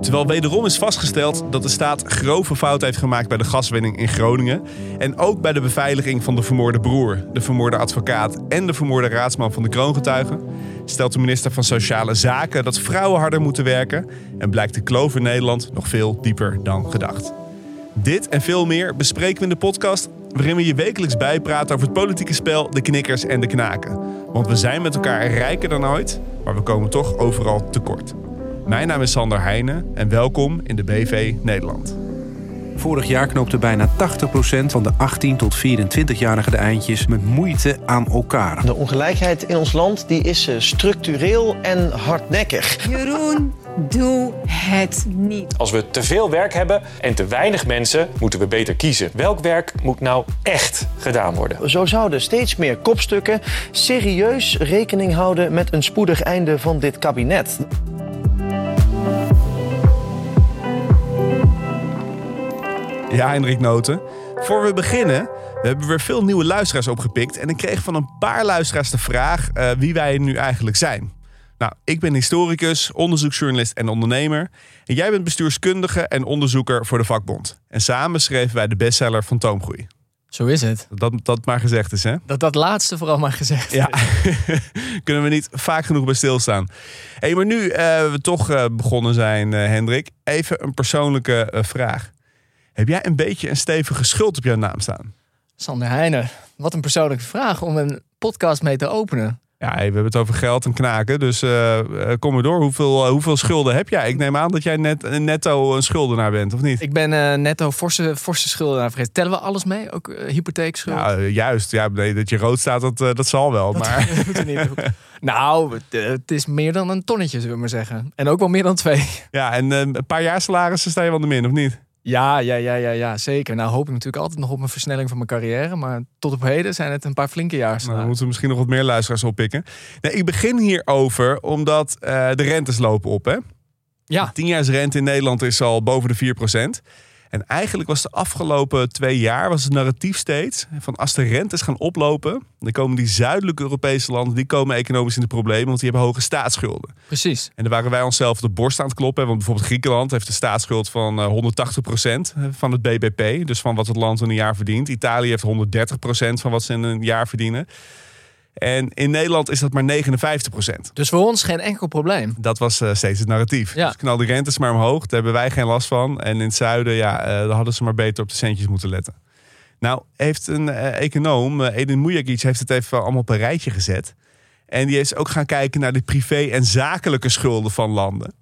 Terwijl wederom is vastgesteld dat de staat grove fout heeft gemaakt bij de gaswinning in Groningen. En ook bij de beveiliging van de vermoorde broer, de vermoorde advocaat en de vermoorde raadsman van de kroongetuigen. Stelt de minister van Sociale Zaken dat vrouwen harder moeten werken. En blijkt de kloof in Nederland nog veel dieper dan gedacht. Dit en veel meer bespreken we in de podcast. Waarin we je wekelijks bijpraten over het politieke spel, de knikkers en de knaken. Want we zijn met elkaar rijker dan ooit, maar we komen toch overal tekort. Mijn naam is Sander Heijnen en welkom in de BV Nederland. Vorig jaar knoopte bijna 80% van de 18 tot 24-jarigen de eindjes met moeite aan elkaar. De ongelijkheid in ons land die is eh, structureel en hardnekkig. Jeroen, doe het niet. Als we te veel werk hebben en te weinig mensen, moeten we beter kiezen. Welk werk moet nou echt gedaan worden? Zo zouden steeds meer kopstukken serieus rekening houden met een spoedig einde van dit kabinet. Ja, Hendrik Noten. Voor we beginnen, we hebben weer veel nieuwe luisteraars opgepikt. En ik kreeg van een paar luisteraars de vraag uh, wie wij nu eigenlijk zijn. Nou, ik ben historicus, onderzoeksjournalist en ondernemer. En jij bent bestuurskundige en onderzoeker voor de vakbond. En samen schreven wij de bestseller Fantoomgroei. Zo is het. Dat dat maar gezegd is, hè? Dat dat laatste vooral maar gezegd ja. Kunnen we niet vaak genoeg bij stilstaan. hey, maar nu uh, we toch uh, begonnen zijn, uh, Hendrik. Even een persoonlijke vraag. Heb jij een beetje een stevige schuld op jouw naam staan? Sander Heijnen, wat een persoonlijke vraag om een podcast mee te openen. Ja, we hebben het over geld en knaken, dus uh, kom maar door. Hoeveel, uh, hoeveel schulden heb jij? Ik neem aan dat jij net, netto een schuldenaar bent, of niet? Ik ben uh, netto forse, forse schuldenaar vergeten. Tellen we alles mee? Ook hypotheekschuld? Ja, juist. Ja, nee, dat je rood staat, dat, dat zal wel. Dat, maar... niet nou, het is meer dan een tonnetje, zullen we maar zeggen. En ook wel meer dan twee. Ja, en een paar jaar salarissen sta je wel de min, of niet? Ja, ja, ja, ja, ja, zeker. Nou hoop ik natuurlijk altijd nog op een versnelling van mijn carrière. Maar tot op heden zijn het een paar flinke jaar. Nou, dan moeten we misschien nog wat meer luisteraars oppikken. Nee, ik begin hierover omdat uh, de rentes lopen op. Hè? Ja. De rente in Nederland is al boven de 4 En eigenlijk was de afgelopen twee jaar was het narratief steeds van als de rentes gaan oplopen, dan komen die zuidelijke Europese landen die komen economisch in de problemen, want die hebben hoge staatsschulden. Precies. En daar waren wij onszelf de borst aan het kloppen, want bijvoorbeeld Griekenland heeft een staatsschuld van 180% van het BBP, dus van wat het land in een jaar verdient. Italië heeft 130% van wat ze in een jaar verdienen. En in Nederland is dat maar 59% Dus voor ons geen enkel probleem. Dat was uh, steeds het narratief. Ja. Dus knal de rentes maar omhoog. Daar hebben wij geen last van. En in het zuiden, ja, uh, daar hadden ze maar beter op de centjes moeten letten. Nou, heeft een uh, econoom, Edin Mujagic, heeft het even allemaal op een rijtje gezet. En die is ook gaan kijken naar de privé- en zakelijke schulden van landen.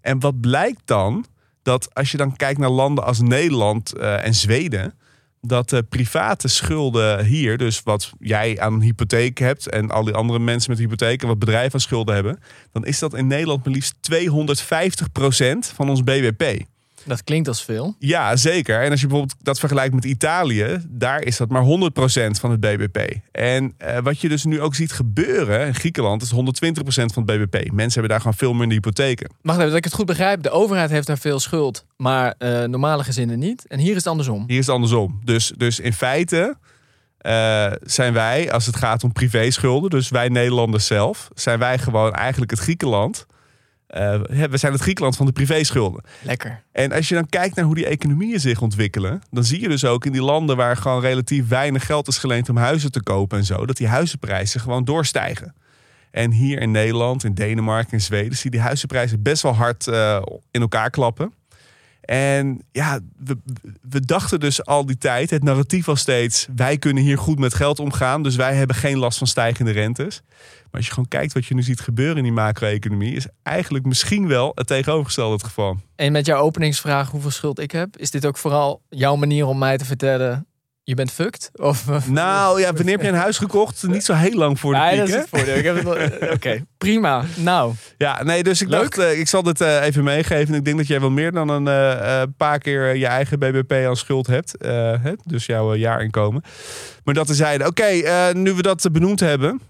En wat blijkt dan? Dat als je dan kijkt naar landen als Nederland en Zweden dat de private schulden hier, dus wat jij aan hypotheek hebt en al die andere mensen met hypotheken, wat bedrijven aan schulden hebben, dan is dat in Nederland maar liefst 250% van ons BBP. Dat klinkt als veel. Ja, zeker. En als je bijvoorbeeld dat vergelijkt met Italië, daar is dat maar 100% van het BBP. En uh, wat je dus nu ook ziet gebeuren, in Griekenland is 120% van het BBP. Mensen hebben daar gewoon veel minder hypotheken. Wacht even, dat ik het goed begrijp. De overheid heeft daar veel schuld, maar uh, normale gezinnen niet. En hier is het andersom. Hier is het andersom. Dus, dus in feite uh, zijn wij, als het gaat om privéschulden, dus wij Nederlanders zelf, zijn wij gewoon eigenlijk het Griekenland. Uh, we zijn het Griekenland van de privéschulden. Lekker. En als je dan kijkt naar hoe die economieën zich ontwikkelen, dan zie je dus ook in die landen waar gewoon relatief weinig geld is geleend om huizen te kopen en zo, dat die huizenprijzen gewoon doorstijgen. En hier in Nederland, in Denemarken, in Zweden, zie je die huizenprijzen best wel hard uh, in elkaar klappen. En ja, we, dachten dus al die tijd, het narratief was steeds, wij kunnen hier goed met geld omgaan, dus wij hebben geen last van stijgende rentes. Maar als je gewoon kijkt wat je nu ziet gebeuren in die macro-economie, is eigenlijk misschien wel het tegenovergestelde het geval. En met jouw openingsvraag hoeveel schuld ik heb, is dit ook vooral jouw manier om mij te vertellen, Je bent fucked? Of, Nou ja, wanneer heb je een huis gekocht? Niet zo heel lang voor de Nee, piek, dat is het Oké, prima. Nou, Ja, nee, dus ik Leuk. dacht, eh, ik zal dit eh, even meegeven. Ik denk dat jij wel meer dan een eh, paar keer je eigen BBP aan schuld hebt. Hè? Dus jouw jaarinkomen. Maar dat zeiden, oké, nu we dat benoemd hebben,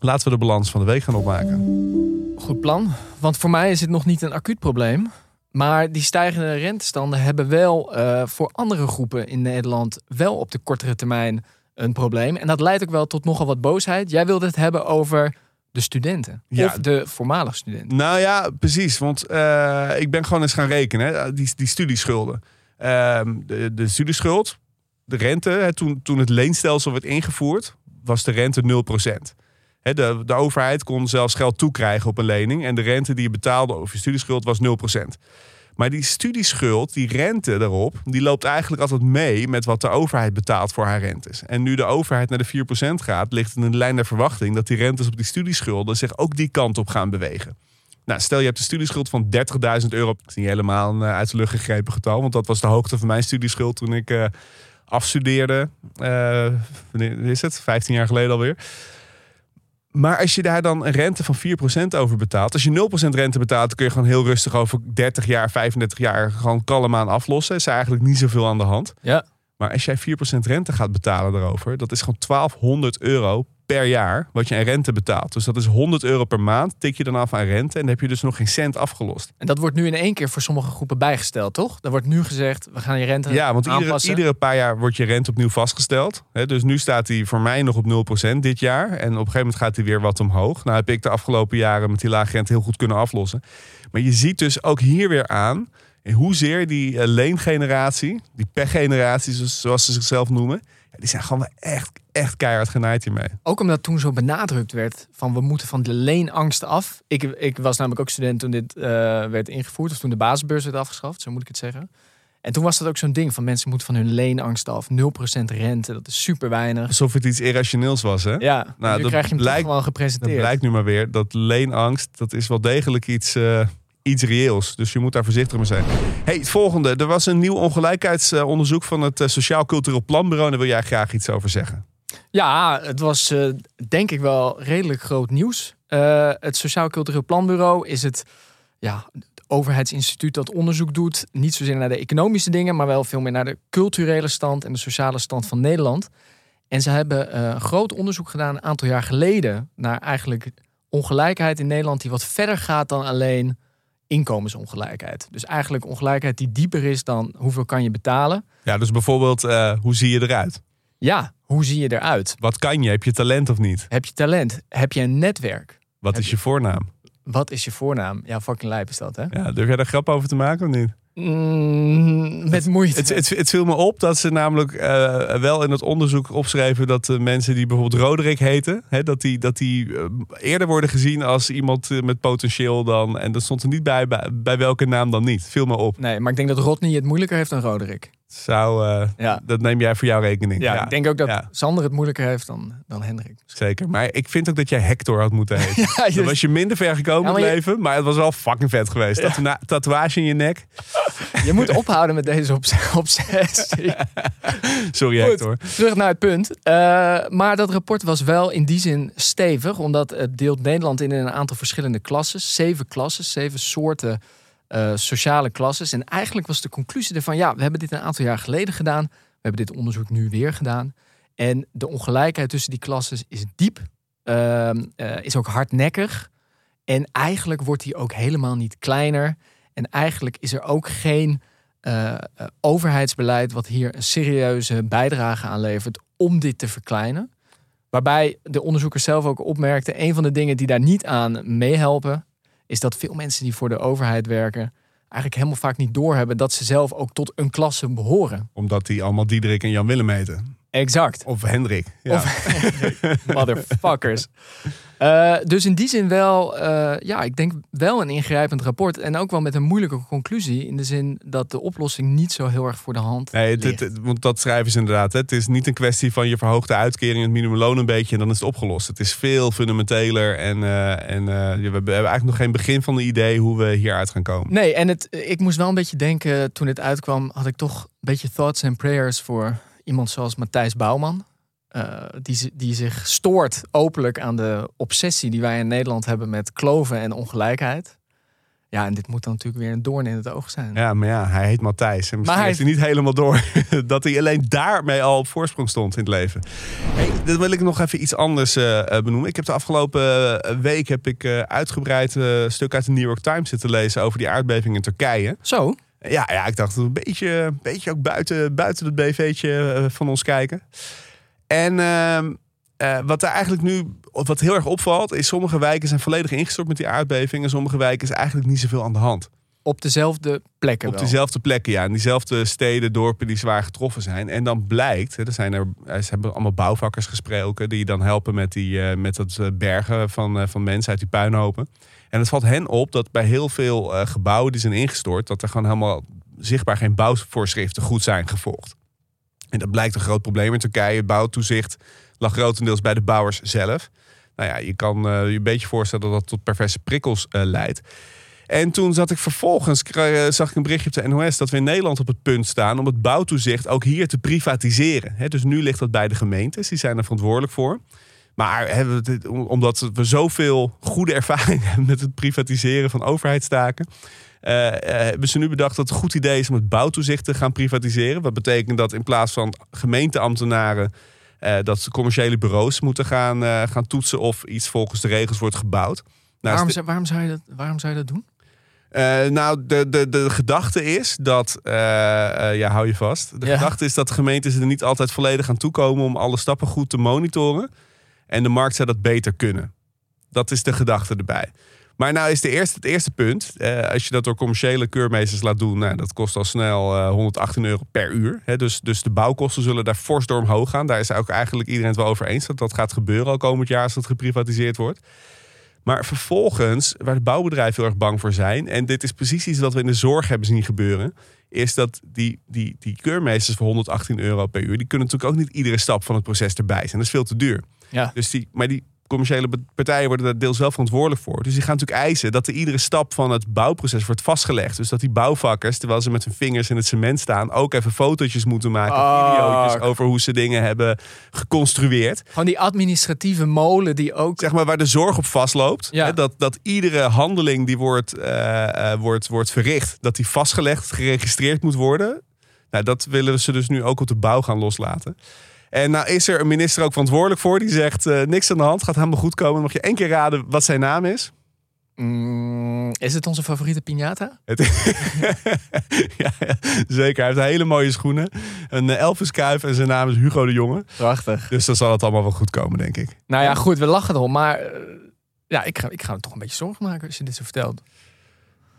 laten we de balans van de week gaan opmaken. goed plan. Want voor mij is het nog niet een acuut probleem. Maar die stijgende rentestanden hebben wel eh, voor andere groepen in Nederland wel op de kortere termijn een probleem. En dat leidt ook wel tot nogal wat boosheid. Jij wilde het hebben over de studenten. Ja. Of de voormalige studenten. Nou ja, precies. Want eh, ik ben gewoon eens gaan rekenen. Hè, die, die studieschulden. Ehm, de, de studieschuld, de rente, hè, toen, toen het leenstelsel werd ingevoerd, was de rente 0%. De, de overheid kon zelfs geld toekrijgen op een lening. En de rente die je betaalde over je studieschuld was 0%. Maar die studieschuld, die rente daarop, die loopt eigenlijk altijd mee met wat de overheid betaalt voor haar rentes. En nu de overheid naar de 4% gaat, ligt in de lijn der verwachting dat die rentes op die studieschulden zich ook die kant op gaan bewegen. Nou, stel je hebt een studieschuld van 30.000 euro. Dat is niet helemaal een eh, uit de lucht gegrepen getal. Want dat was de hoogte van mijn studieschuld toen ik eh, afstudeerde. Wanneer is het? 15 jaar geleden alweer. Maar als je daar dan een rente van 4% over betaalt. Als je 0% rente betaalt, dan kun je gewoon heel rustig over 30 jaar, 35 jaar gewoon kalm aan aflossen. Is er eigenlijk niet zoveel aan de hand. Ja. Maar als jij 4% rente gaat betalen daarover, dat is gewoon 1200 euro per jaar wat je aan rente betaalt. Dus dat is 100 euro per maand, tik je dan af aan rente en dan heb je dus nog geen cent afgelost. En dat wordt nu in één keer voor sommige groepen bijgesteld, toch? Er wordt nu gezegd, we gaan je rente Ja, want iedere, paar jaar wordt je rente opnieuw vastgesteld. Dus nu staat hij voor mij nog op 0% dit jaar. En op een gegeven moment gaat hij weer wat omhoog. Nou heb ik de afgelopen jaren met die lage rente heel goed kunnen aflossen. Maar je ziet dus ook hier weer aan hoezeer die eh, leengeneratie, die pechgeneratie zoals- ze zichzelf noemen, die zijn gewoon wel echt, echt keihard genaaid hiermee. Ook omdat toen zo benadrukt werd van we moeten van de leenangst af. Ik, ik was namelijk ook student toen dit eh, werd ingevoerd. Of toen de basisbeurs werd afgeschaft, zo moet ik het zeggen. En toen was dat ook zo'n ding van mensen moeten van hun leenangst af. 0% rente, dat is super weinig. Alsof het iets irrationeels was, hè? Ja, Nou, dat krijg je hem blijkt- gewoon Dat gepresenteerd. blijkt nu maar weer. Dat leenangst, dat is wel degelijk iets, eh, iets reëels. Dus je moet daar voorzichtig mee zijn. Hey, het volgende. Er was een nieuw ongelijkheidsonderzoek van het eh, Sociaal Cultureel Planbureau. Daar wil jij graag iets over zeggen. Ja, het was eh, denk ik wel redelijk groot nieuws. Eh, het Sociaal Cultureel Planbureau is het, ja, overheidsinstituut dat onderzoek doet. Niet zozeer naar de economische dingen, maar wel veel meer naar de culturele stand en de sociale stand van Nederland. En ze hebben groot onderzoek gedaan een aantal jaar geleden naar eigenlijk ongelijkheid in Nederland die wat verder gaat dan alleen inkomensongelijkheid. Dus eigenlijk ongelijkheid die dieper is dan hoeveel kan je betalen. Ja, dus bijvoorbeeld, eh, hoe zie je eruit? Ja, hoe zie je eruit? Wat kan je? Heb je talent of niet? Heb je talent? Heb je een netwerk? Wat Heb is je voornaam? Wat is je voornaam? Ja, fucking lijp is dat, hè? Ja, durf jij daar grap over te maken of niet? Mm, met moeite. Het, het, het viel me op dat ze namelijk eh, wel in het onderzoek opschreven dat mensen die bijvoorbeeld Roderick heten, hè, dat die, dat die eh, eerder worden gezien als iemand eh, met potentieel dan. En dat stond er niet bij, bij, bij welke naam dan niet. Viel me op. Nee, maar ik denk dat Rodney het moeilijker heeft dan Roderick. Zou, eh, Ja. Dat neem jij voor jouw rekening. Ja, ik denk ook dat ja, Sander het moeilijker heeft dan, dan Hendrik. zeker. Maar ik vind ook dat jij Hector had moeten heten. Je- Dan was je minder ver gekomen in het je- leven, maar het was wel fucking vet geweest. Tatoeage in je nek. Je moet ophouden met deze obsessie. Sorry Goed, Hector. terug naar het punt. Eh, maar dat rapport was wel in die zin stevig, omdat het deelt Nederland in een aantal verschillende klassen. Zeven klassen, zeven soorten eh, sociale klasses. En eigenlijk was de conclusie ervan, ja, we hebben dit een aantal jaar geleden gedaan. We hebben dit onderzoek nu weer gedaan. En de ongelijkheid tussen die klassen is diep, ehm, eh, is ook hardnekkig. En eigenlijk wordt die ook helemaal niet kleiner. En eigenlijk is er ook geen eh, overheidsbeleid wat hier een serieuze bijdrage aan levert om dit te verkleinen. Waarbij de onderzoekers zelf ook opmerkten, een van de dingen die daar niet aan meehelpen, is dat veel mensen die voor de overheid werken, eigenlijk helemaal vaak niet doorhebben dat ze zelf ook tot een klasse behoren. Omdat die allemaal Diederik en Jan Willem heten. Exact. Of Hendrik. Ja. Motherfuckers. Eh, dus in die zin wel, eh, ja, ik denk wel een ingrijpend rapport. En ook wel met een moeilijke conclusie. In de zin dat de oplossing niet zo heel erg voor de hand Nee, het, ligt. want dat schrijven ze inderdaad. Hè. Het is niet een kwestie van je verhoogt de uitkering, het minimumloon een beetje en dan is het opgelost. Het is veel fundamenteler en, eh, en we hebben eigenlijk nog geen begin van een idee hoe we hieruit gaan komen. Nee, en het, ik moest wel een beetje denken, toen het uitkwam, had ik toch een beetje thoughts and prayers voor iemand zoals Matthijs Bouwman. eh, die, zi- die zich stoort openlijk aan de obsessie die wij in Nederland hebben met kloven en ongelijkheid. Ja, en dit moet dan natuurlijk weer een doorn in het oog zijn. Ja, maar ja, hij heet Matthijs. En misschien hij- heeft hij niet helemaal door dat hij alleen daarmee al op voorsprong stond in het leven. Hey, dan wil ik nog even iets anders eh, eh, benoemen. Ik heb de afgelopen week heb ik uitgebreid een stuk uit de New York Times zitten lezen over die aardbeving in Turkije. Zo, Ja, ja ik dacht een beetje, een beetje ook buiten, buiten het BV'tje eh, van ons kijken. En ehm, eh, wat er eigenlijk nu, wat heel erg opvalt, is sommige wijken zijn volledig ingestort met die aardbeving. En sommige wijken is eigenlijk niet zoveel aan de hand. op dezelfde plekken Op wel. dezelfde plekken, ja. In diezelfde steden, dorpen die zwaar getroffen zijn. En dan blijkt, hè, er zijn er, eh, ze hebben allemaal bouwvakkers gesproken... die dan helpen met, die, met dat bergen van, van mensen uit die puinhopen. En het valt hen op dat bij heel veel eh, gebouwen die zijn ingestort... dat er gewoon helemaal zichtbaar geen bouwvoorschriften goed zijn gevolgd. En dat blijkt een groot probleem in Turkije. Het bouwtoezicht lag grotendeels bij de bouwers zelf. Nou ja, je kan eh, je een beetje voorstellen dat dat tot perverse prikkels eh, leidt. En toen zat ik vervolgens, zag ik een berichtje op de NOS dat we in Nederland op het punt staan om het bouwtoezicht ook hier te privatiseren. Dus nu ligt dat bij de gemeentes, die zijn er verantwoordelijk voor. Maar omdat we zoveel goede ervaring hebben met het privatiseren van overheidstaken, eh, eh, hebben ze nu bedacht dat het een goed idee is om het bouwtoezicht te gaan privatiseren. Wat betekent dat in plaats van gemeenteambtenaren eh, dat ze commerciële bureaus moeten gaan, gaan toetsen of iets volgens de regels wordt gebouwd. Nou, waarom, waarom, zou je dat, waarom zou je dat doen? nou, de, de, de gedachte is dat. ja, hou je vast. De Ja. gedachte is dat gemeentes er niet altijd volledig aan toekomen om alle stappen goed te monitoren. En de markt zou dat beter kunnen. Dat is de gedachte erbij. Maar nou is de eerste, het eerste punt. eh, als je dat door commerciële keurmeesters laat doen, nou, dat kost al snel eh, 118 euro per uur. Hè, dus, dus de bouwkosten zullen daar fors door omhoog gaan. Daar is ook eigenlijk iedereen het wel over eens dat dat gaat gebeuren al komend jaar als het geprivatiseerd wordt. Maar vervolgens, waar de bouwbedrijven heel erg bang voor zijn, en dit is precies iets wat we in de zorg hebben zien gebeuren, is dat die, die, die keurmeesters voor 118 euro per uur, die kunnen natuurlijk ook niet iedere stap van het proces erbij zijn. Dat is veel te duur. Ja. Dus die, maar die commerciële partijen worden daar deels wel verantwoordelijk voor. Dus die gaan natuurlijk eisen dat er iedere stap van het bouwproces wordt vastgelegd. Dus dat die bouwvakkers, terwijl ze met hun vingers in het cement staan, ook even fotootjes moeten maken, video's over hoe ze dingen hebben geconstrueerd Gewoon die administratieve molen die ook... zeg maar, waar de zorg op vastloopt. Ja. Hè, dat, dat iedere handeling die wordt, eh, eh, wordt, wordt verricht, dat die vastgelegd, geregistreerd moet worden. Nou, dat willen ze dus nu ook op de bouw gaan loslaten. En nou is er een minister ook verantwoordelijk voor. Die zegt, eh, niks aan de hand, gaat helemaal goed komen. Mag je één keer raden wat zijn naam is? Mm, is het onze favoriete piñata? Ja, ja, zeker. Hij heeft hele mooie schoenen. Een eh, Elvis-kuif en zijn naam is Hugo de Jonge. Prachtig. Dus dan zal het allemaal wel goed komen, denk ik. Nou ja, goed, we lachen erom, maar... eh, ja, ik ga, ik ga me toch een beetje zorgen maken als je dit zo vertelt.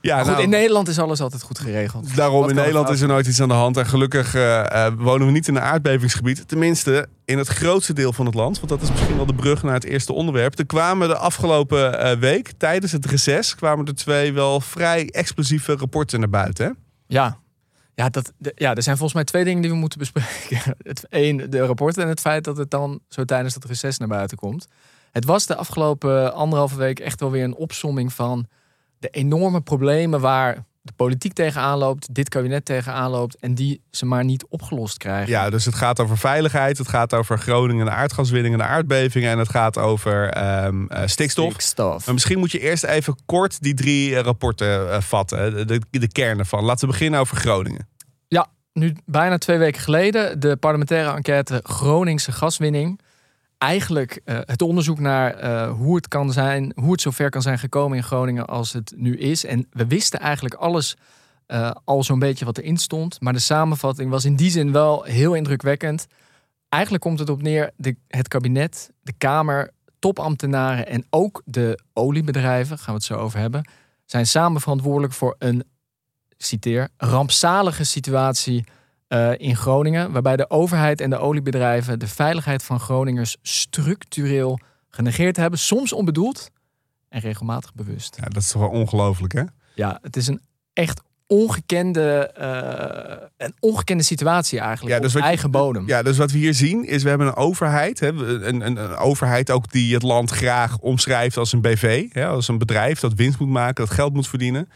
Ja, goed, nou- in Nederland is alles altijd goed geregeld. Daarom, Wat in Nederland is er nooit iets aan de hand. En gelukkig eh, eh, wonen we niet in een aardbevingsgebied. Tenminste, in het grootste deel van het land. Want dat is misschien wel de brug naar het eerste onderwerp. Er kwamen de afgelopen eh, week, tijdens het reces... kwamen er twee wel vrij explosieve rapporten naar buiten. Hè? Ja. Ja, dat, de- ja, er zijn volgens mij twee dingen die we moeten bespreken. Het één, de rapporten en het feit dat het dan zo tijdens dat reces naar buiten komt. Het was de afgelopen anderhalve week echt wel weer een opsomming van de enorme problemen waar de politiek tegenaan loopt, dit kabinet tegenaan loopt en die ze maar niet opgelost krijgen. Ja, dus het gaat over veiligheid. Het gaat over Groningen, de aardgaswinning en de aardbevingen. En het gaat over ehm, eh, stikstof. Stikstof. Maar misschien moet je eerst even kort die drie eh, rapporten eh, vatten. De, de, de kern ervan. Laten we beginnen over Groningen. Ja, nu bijna twee weken geleden de parlementaire enquête Groningse gaswinning. Eigenlijk eh, het onderzoek naar eh, hoe het kan zijn, hoe het zover kan zijn gekomen in Groningen als het nu is. En we wisten eigenlijk alles eh, al zo'n beetje wat erin stond. Maar de samenvatting was in die zin wel heel indrukwekkend. Eigenlijk komt het op neer, de, het kabinet, de Kamer, topambtenaren en ook de oliebedrijven, gaan we het zo over hebben, zijn samen verantwoordelijk voor een citeer, rampzalige situatie eh, in Groningen, waarbij de overheid en de oliebedrijven de veiligheid van Groningers structureel genegeerd hebben, soms onbedoeld en regelmatig bewust. Ja, dat is toch wel ongelooflijk, hè? Ja, het is een echt ongekende, eh, een ongekende situatie eigenlijk Ja, dus op wat je- eigen bodem. Ja, dus wat we hier zien is, we hebben een overheid. Hè, een, een, een overheid ook die het land graag omschrijft als een BV. Hè, als een bedrijf dat winst moet maken, dat geld moet verdienen.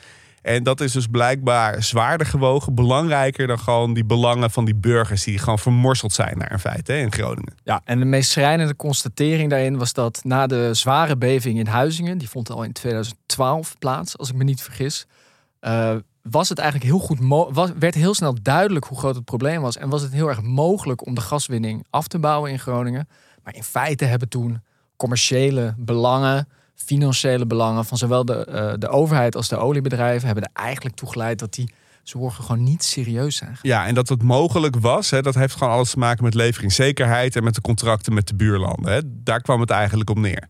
En dat is dus blijkbaar zwaarder gewogen, belangrijker dan gewoon die belangen van die burgers die gewoon vermorseld zijn naar een feit hè, in Groningen. Ja, en de meest schrijnende constatering daarin was dat na de zware beving in Huizingen, die vond al in 2012 plaats, als ik me niet vergis, uh, was het eigenlijk heel goed, was, werd heel snel duidelijk hoe groot het probleem was. En was het heel erg mogelijk om de gaswinning af te bouwen in Groningen. Maar in feite hebben toen commerciële belangen, financiële belangen van zowel de, uh, de overheid als de oliebedrijven, hebben er eigenlijk toe geleid dat die zorgen gewoon niet serieus zijn. Ja, en dat het mogelijk was, hè, dat heeft gewoon alles te maken met leveringszekerheid en met de contracten met de buurlanden. Hè. Daar kwam het eigenlijk op neer.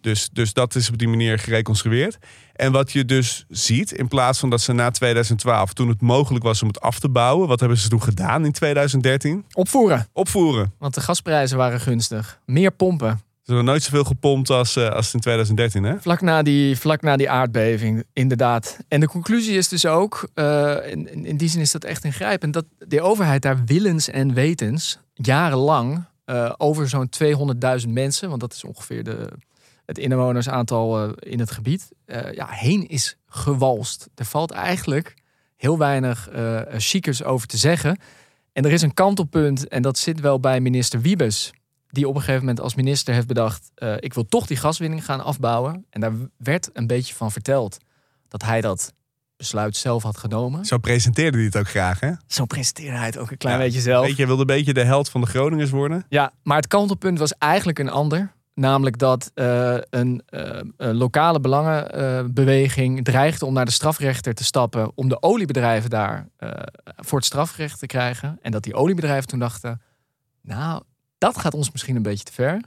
Dus, dus dat is op die manier gereconstrueerd. En wat je dus ziet, in plaats van dat ze na 2012, toen het mogelijk was om het af te bouwen, wat hebben ze toen gedaan in 2013? Opvoeren. Opvoeren. Want de gasprijzen waren gunstig. Meer pompen. Ze hebben nooit zoveel gepompt als, uh, als in 2013, hè? Vlak na, die, vlak na die aardbeving, inderdaad. En de conclusie is dus ook, uh, in, in die zin is dat echt ingrijpend, dat de overheid daar willens en wetens jarenlang uh, over zo'n 200.000 mensen, want dat is ongeveer de het inwonersaantal in het gebied ja, heen is gewalst. Er valt eigenlijk heel weinig uh, chiquers over te zeggen. En er is een kantelpunt en dat zit wel bij minister Wiebes. Die op een gegeven moment als minister heeft bedacht... ik wil toch die gaswinning gaan afbouwen. En daar werd een beetje van verteld dat hij dat besluit zelf had genomen. Zo presenteerde hij het ook graag, hè? Zo presenteerde hij het ook een klein ja, beetje zelf. Weet je, wilde een beetje de held van de Groningers worden. Ja, maar het kantelpunt was eigenlijk een ander. Namelijk dat uh, een, uh, een, lokale belangenbeweging dreigde om naar de strafrechter te stappen. om de oliebedrijven daar voor het strafrecht te krijgen. En dat die oliebedrijven toen dachten: Nou, dat gaat ons misschien een beetje te ver.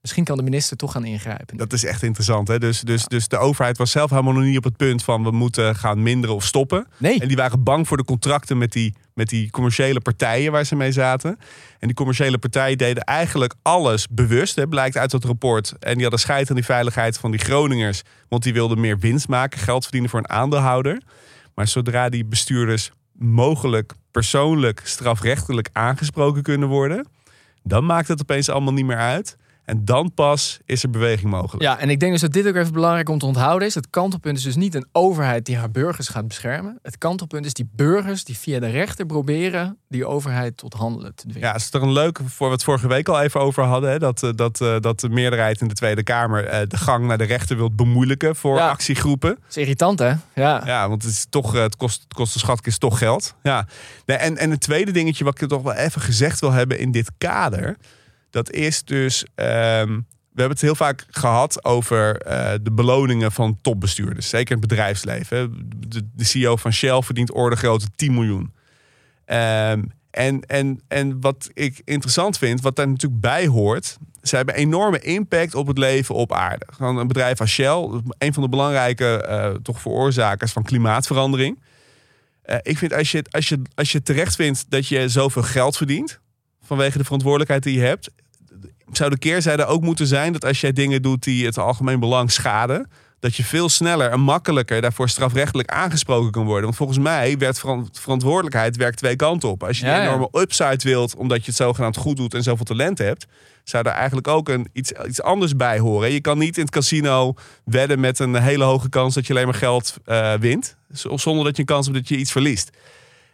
Misschien kan de minister toch gaan ingrijpen. Dat is echt interessant. Hè? Dus, dus, dus de overheid was zelf helemaal nog niet op het punt van we moeten gaan minderen of stoppen. Nee. En die waren bang voor de contracten met die, met die commerciële partijen waar ze mee zaten. En die commerciële partijen deden eigenlijk alles bewust, hè, blijkt uit het rapport. En die hadden scheid aan die veiligheid van die Groningers. Want die wilden meer winst maken, geld verdienen voor een aandeelhouder. Maar zodra die bestuurders mogelijk persoonlijk strafrechtelijk aangesproken kunnen worden, dan maakt het opeens allemaal niet meer uit. En dan pas is er beweging mogelijk. Ja, en ik denk dus dat dit ook even belangrijk om te onthouden is. Het kantelpunt is dus niet een overheid die haar burgers gaat beschermen. Het kantelpunt is die burgers die via de rechter proberen die overheid tot handelen te dwingen. Ja, is toch een leuk, voor wat we vorige week al even over hadden. Hè? Dat, eh, dat, dat, dat de meerderheid in de Tweede Kamer eh, de gang naar de rechter wilt bemoeilijken voor Ja. actiegroepen. Dat is irritant hè? Ja. Ja, want het, is toch, eh, het, kost, het kost de schatkist toch geld. Ja. Nee, en, en het tweede dingetje wat ik toch wel even gezegd wil hebben in dit kader. Dat is dus, ehm, we hebben het heel vaak gehad over eh, de beloningen van topbestuurders. Zeker in het bedrijfsleven. De, CEO van Shell verdient orde grootte 10 miljoen. Ehm, en, en, en wat ik interessant vind, wat daar natuurlijk bij hoort. Ze hebben enorme impact op het leven op aarde. Gewoon een bedrijf als Shell, een van de belangrijke eh, toch veroorzakers van klimaatverandering. Eh, ik vind als je, als, je, als je terecht vindt dat je zoveel geld verdient, vanwege de verantwoordelijkheid die je hebt, zou de keerzijde ook moeten zijn dat als jij dingen doet die het algemeen belang schaden, dat je veel sneller en makkelijker daarvoor strafrechtelijk aangesproken kan worden. Want volgens mij werkt veran- verantwoordelijkheid werkt twee kanten op. Als je Ja, een ja. enorme upside wilt, omdat je het zogenaamd goed doet en zoveel talent hebt, zou daar eigenlijk ook een, iets, iets anders bij horen. Je kan niet in het casino wedden met een hele hoge kans dat je alleen maar geld eh, wint, zonder dat je een kans hebt dat je iets verliest.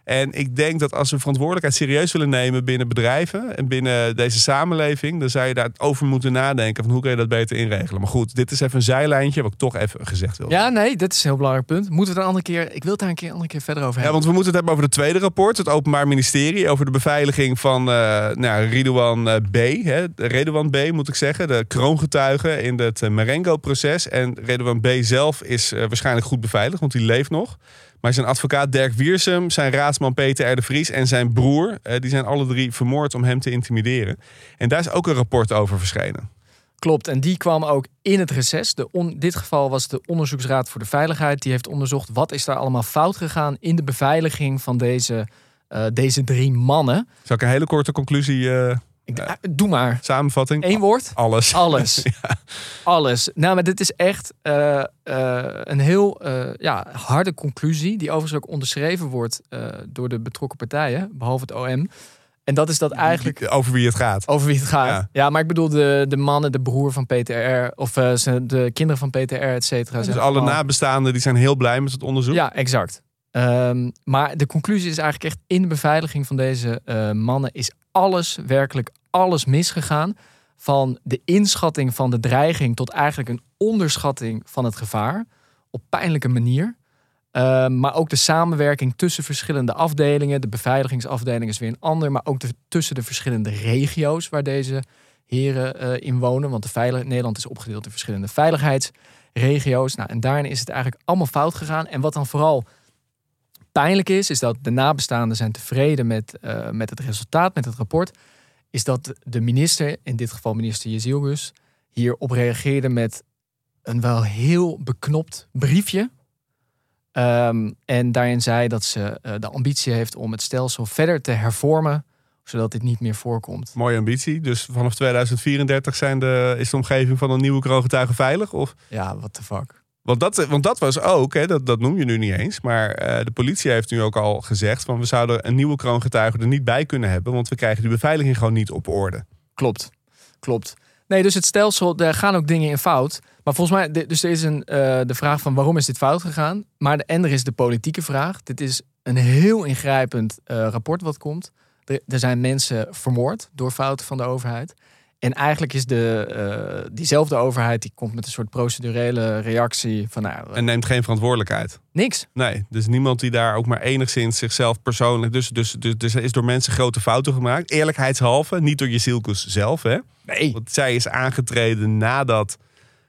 En ik denk dat als we verantwoordelijkheid serieus willen nemen binnen bedrijven en binnen deze samenleving, dan zou je daar over moeten nadenken van hoe kun je dat beter inregelen. Maar goed, dit is even een zijlijntje wat ik toch even gezegd wil. Ja, nee, dit is een heel belangrijk punt. Moeten we er een andere keer... Ik wil het daar een keer, een andere keer verder over Ja, hebben. want we moeten het hebben over het tweede rapport, het Openbaar Ministerie, over de beveiliging van eh nou, Ridouan eh, B. Hè, Redouan B, moet ik zeggen, de kroongetuige in het eh, Marengo-proces. En Redouan B zelf is waarschijnlijk goed beveiligd, want hij leeft nog. Maar zijn advocaat Dirk Wiersum, zijn raadsman Peter R. de Vries en zijn broer, eh, die zijn alle drie vermoord om hem te intimideren. En daar is ook een rapport over verschenen. Klopt, en die kwam ook in het reces. De on, dit geval was de Onderzoeksraad voor de Veiligheid. Die heeft onderzocht wat is daar allemaal fout gegaan in de beveiliging van deze, eh, deze drie mannen. Zal ik een hele korte conclusie, eh, Ik, doe maar. samenvatting? Eén woord? Alles. Alles. Alles. Nou, maar dit is echt eh, eh, een heel eh, ja, harde conclusie. Die overigens ook onderschreven wordt door de betrokken partijen, behalve het OM. En dat is dat eigenlijk Over wie het gaat. over wie het gaat. Ja. Ja, maar ik bedoel de, de mannen, de broer van PTR of de kinderen van PTR, et cetera. Dus alle nabestaanden die zijn heel blij met het onderzoek. Ja, exact. Ehm, maar de conclusie is eigenlijk echt in de beveiliging van deze mannen is alles, werkelijk alles misgegaan. Van de inschatting van de dreiging tot eigenlijk een onderschatting van het gevaar. Op pijnlijke manier. Ehm, maar ook de samenwerking tussen verschillende afdelingen. De beveiligingsafdeling is weer een ander. Maar ook tussen de verschillende regio's waar deze heren eh, in wonen. Want de Nederland is opgedeeld in verschillende veiligheidsregio's. Nou, en daarin is het eigenlijk allemaal fout gegaan. En wat dan vooral pijnlijk is, is dat de nabestaanden zijn tevreden met, eh, met het resultaat, met het rapport. Is dat de minister, in dit geval minister Jezilgus, hierop reageerde met een wel heel beknopt briefje. Ehm, en daarin zei dat ze eh, de ambitie heeft om het stelsel verder te hervormen, zodat dit niet meer voorkomt. Mooie ambitie. Dus vanaf 2034 zijn de, is de omgeving van een nieuwe kroongetuigen veilig? Of, Ja, what the fuck. Want, dat, want dat was ook, hè, dat, dat noem je nu niet eens. Maar eh, de politie heeft nu ook al gezegd... van we zouden een nieuwe kroongetuige er niet bij kunnen hebben... want we krijgen die beveiliging gewoon niet op orde. Klopt, klopt. Nee, dus het stelsel, daar gaan ook dingen in fout. Maar volgens mij, dus er is een, eh, de vraag van waarom is dit fout gegaan? Maar de, en er is de politieke vraag. Dit is een heel ingrijpend eh, rapport wat komt. Er, er zijn mensen vermoord door fouten van de overheid. En eigenlijk is de, eh, diezelfde overheid, die komt met een soort procedurele reactie van nou, En neemt geen verantwoordelijkheid. niks. Nee, dus niemand die daar ook maar enigszins zichzelf persoonlijk... Dus, dus, dus, dus er is door mensen grote fouten gemaakt. Eerlijkheidshalve, niet door Jezilkus zelf, hè. Nee. Want zij is aangetreden nadat,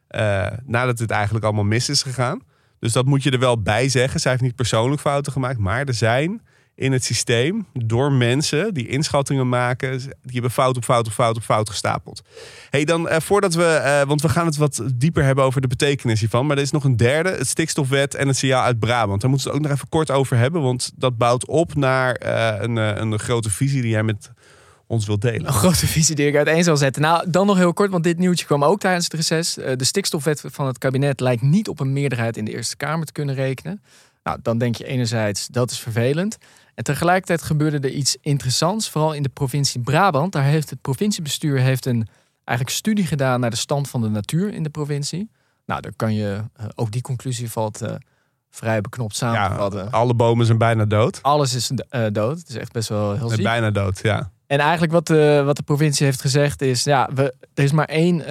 eh, nadat het eigenlijk allemaal mis is gegaan. Dus dat moet je er wel bij zeggen. Zij heeft niet persoonlijk fouten gemaakt. Maar er zijn in het systeem door mensen die inschattingen maken... die hebben fout op fout op fout op fout gestapeld. hey, dan eh, voordat we... eh, want we gaan het wat dieper hebben over de betekenis hiervan. Maar er is nog een derde, het stikstofwet en het signaal uit Brabant. Daar moeten we het ook nog even kort over hebben. Want dat bouwt op naar eh, een, een grote visie die jij met ons wilt delen. Een grote visie die ik uiteen zal zetten. Nou, dan nog heel kort, want dit nieuwtje kwam ook tijdens het reces. De stikstofwet van het kabinet lijkt niet op een meerderheid in de Eerste Kamer te kunnen rekenen. Nou, dan denk je enerzijds, dat is vervelend. En tegelijkertijd gebeurde er iets interessants, vooral in de provincie Brabant. Daar heeft het provinciebestuur heeft een eigenlijk studie gedaan naar de stand van de natuur in de provincie. Nou, daar kan je, eh, ook die conclusie valt eh, vrij beknopt samenvatten. Alle bomen zijn bijna dood. Alles is eh, dood. Het is echt best wel heel ziek. bijna dood, ja. En eigenlijk wat de, wat de provincie heeft gezegd is, ja, we, er is maar één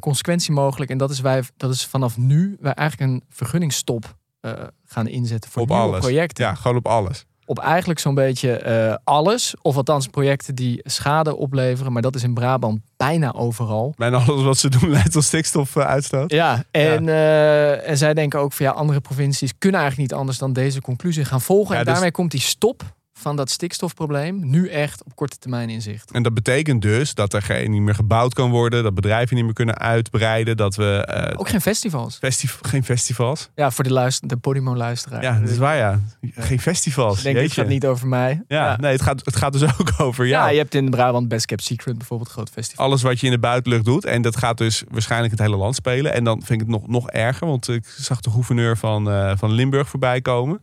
consequentie mogelijk. En dat is, wij, dat is vanaf nu wij eigenlijk een vergunningsstop eh, gaan inzetten voor Op nieuwe alles. projecten. Ja, gewoon op alles. Op eigenlijk zo'n beetje eh, alles. Of althans projecten die schade opleveren. Maar dat is in Brabant bijna overal. Bijna alles wat ze doen leidt tot stikstofuitstoot. Ja, en, eh, en zij denken ook van ja, andere provincies kunnen eigenlijk niet anders dan deze conclusie gaan volgen. Ja, en dus- daarmee komt die stop van dat stikstofprobleem nu echt op korte termijn in zicht. En dat betekent dus dat er geen, niet meer gebouwd kan worden, dat bedrijven niet meer kunnen uitbreiden, dat we eh, Ook geen festivals. festiv- geen festivals. Ja, voor de, luister, de Podimo-luisteraar. Ja, dat is waar ja. Geen festivals. Ik denk, Jeetje. gaat niet over mij. Ja, nee, het gaat, het gaat dus ook over Ja, je hebt in Brabant Best Kept Secret bijvoorbeeld een groot festival. Alles wat je in de buitenlucht doet. En dat gaat dus waarschijnlijk het hele land spelen. En dan vind ik het nog, nog erger. Want ik zag de gouverneur van, eh, van Limburg voorbij komen.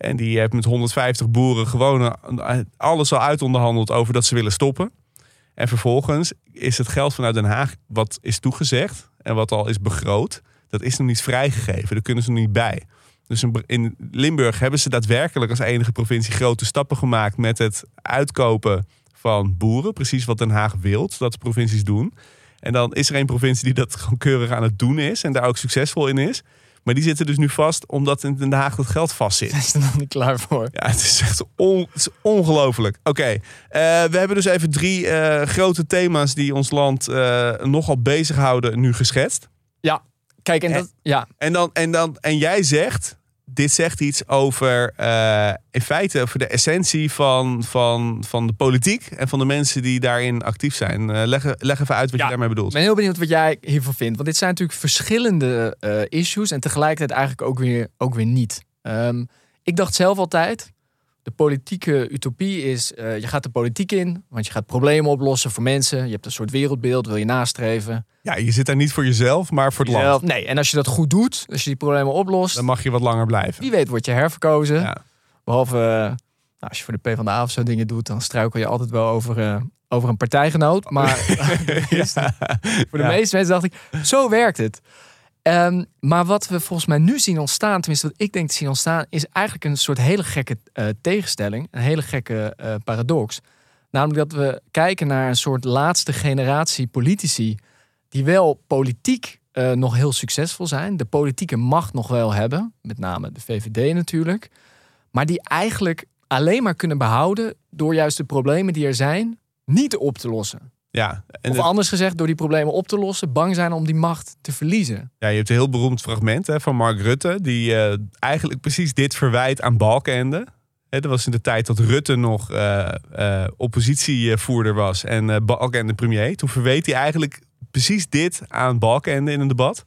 En die heeft met 150 boeren gewoon eh, alles al uitonderhandeld over dat ze willen stoppen. En vervolgens is het geld vanuit Den Haag wat is toegezegd en wat al is begroot, dat is nog niet vrijgegeven. Daar kunnen ze nog niet bij. Dus in- Limburg hebben ze daadwerkelijk als enige provincie grote stappen gemaakt met het uitkopen van boeren. Precies wat Den Haag wil dat de provincies doen. En dan is er een provincie die dat gewoon keurig aan het doen is en daar ook succesvol in is. Maar die zitten dus nu vast omdat in Den Haag dat geld vastzit. Daar is er nog niet klaar voor. Ja, het is echt on, ongelooflijk. Oké, eh, we hebben dus even drie eh, grote thema's die ons land eh, nogal bezighouden nu geschetst. Ja, kijk, en dat... Ja, En, dan, en, dan, en jij zegt, dit zegt iets over eh, in feite over de essentie van, van, van de politiek en van de mensen die daarin actief zijn. Eh, leg, leg even uit wat Ja. je daarmee bedoelt. ik ben heel benieuwd wat jij hiervan vindt. Want dit zijn natuurlijk verschillende eh, issues en tegelijkertijd eigenlijk ook weer, ook weer niet. Ehm, ik dacht zelf altijd, de politieke utopie is, eh, je gaat de politiek in, want je gaat problemen oplossen voor mensen. Je hebt een soort wereldbeeld, wil je nastreven. Ja, je zit daar niet voor jezelf, maar voor het land. Nee, en als je dat goed doet, als je die problemen oplost, Dan mag je wat langer blijven. wie weet word je herverkozen. Ja. Behalve, eh, als je voor de PvdA of zo dingen doet, dan struikel je altijd wel over, eh, over een partijgenoot. Maar voor de meeste mensen dacht ik, zo werkt het. Ehm, maar wat we volgens mij nu zien ontstaan, tenminste wat ik denk te zien ontstaan, is eigenlijk een soort hele gekke eh, tegenstelling, een hele gekke eh, paradox. Namelijk dat we kijken naar een soort laatste generatie politici die wel politiek eh, nog heel succesvol zijn, de politieke macht nog wel hebben, met name de VVD natuurlijk, maar die eigenlijk alleen maar kunnen behouden door juist de problemen die er zijn niet op te lossen. Ja, en of het- anders gezegd, door die problemen op te lossen, bang zijn om die macht te verliezen. Ja, je hebt een heel beroemd fragment hè, van Mark Rutte, die eh, eigenlijk precies dit verwijt aan Balkenende. Dat was in de tijd dat Rutte nog eh, eh, oppositievoerder was en Balkenende premier. Toen verweet hij eigenlijk precies dit aan Balkenende in een debat.